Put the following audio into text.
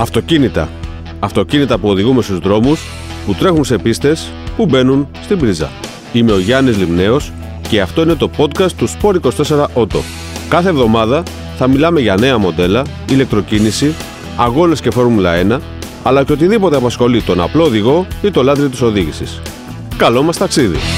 Αυτοκίνητα. Αυτοκίνητα που οδηγούμε στους δρόμους, που τρέχουν σε πίστες, που μπαίνουν στην πρίζα. Είμαι ο Γιάννης Λιμνέος και αυτό είναι το podcast του Sport24 Auto. Κάθε εβδομάδα θα μιλάμε για νέα μοντέλα, ηλεκτροκίνηση, αγώνες και Φόρμουλα 1, αλλά και οτιδήποτε απασχολεί τον απλό οδηγό ή το λάτρη της οδήγησης. Καλό μας ταξίδι!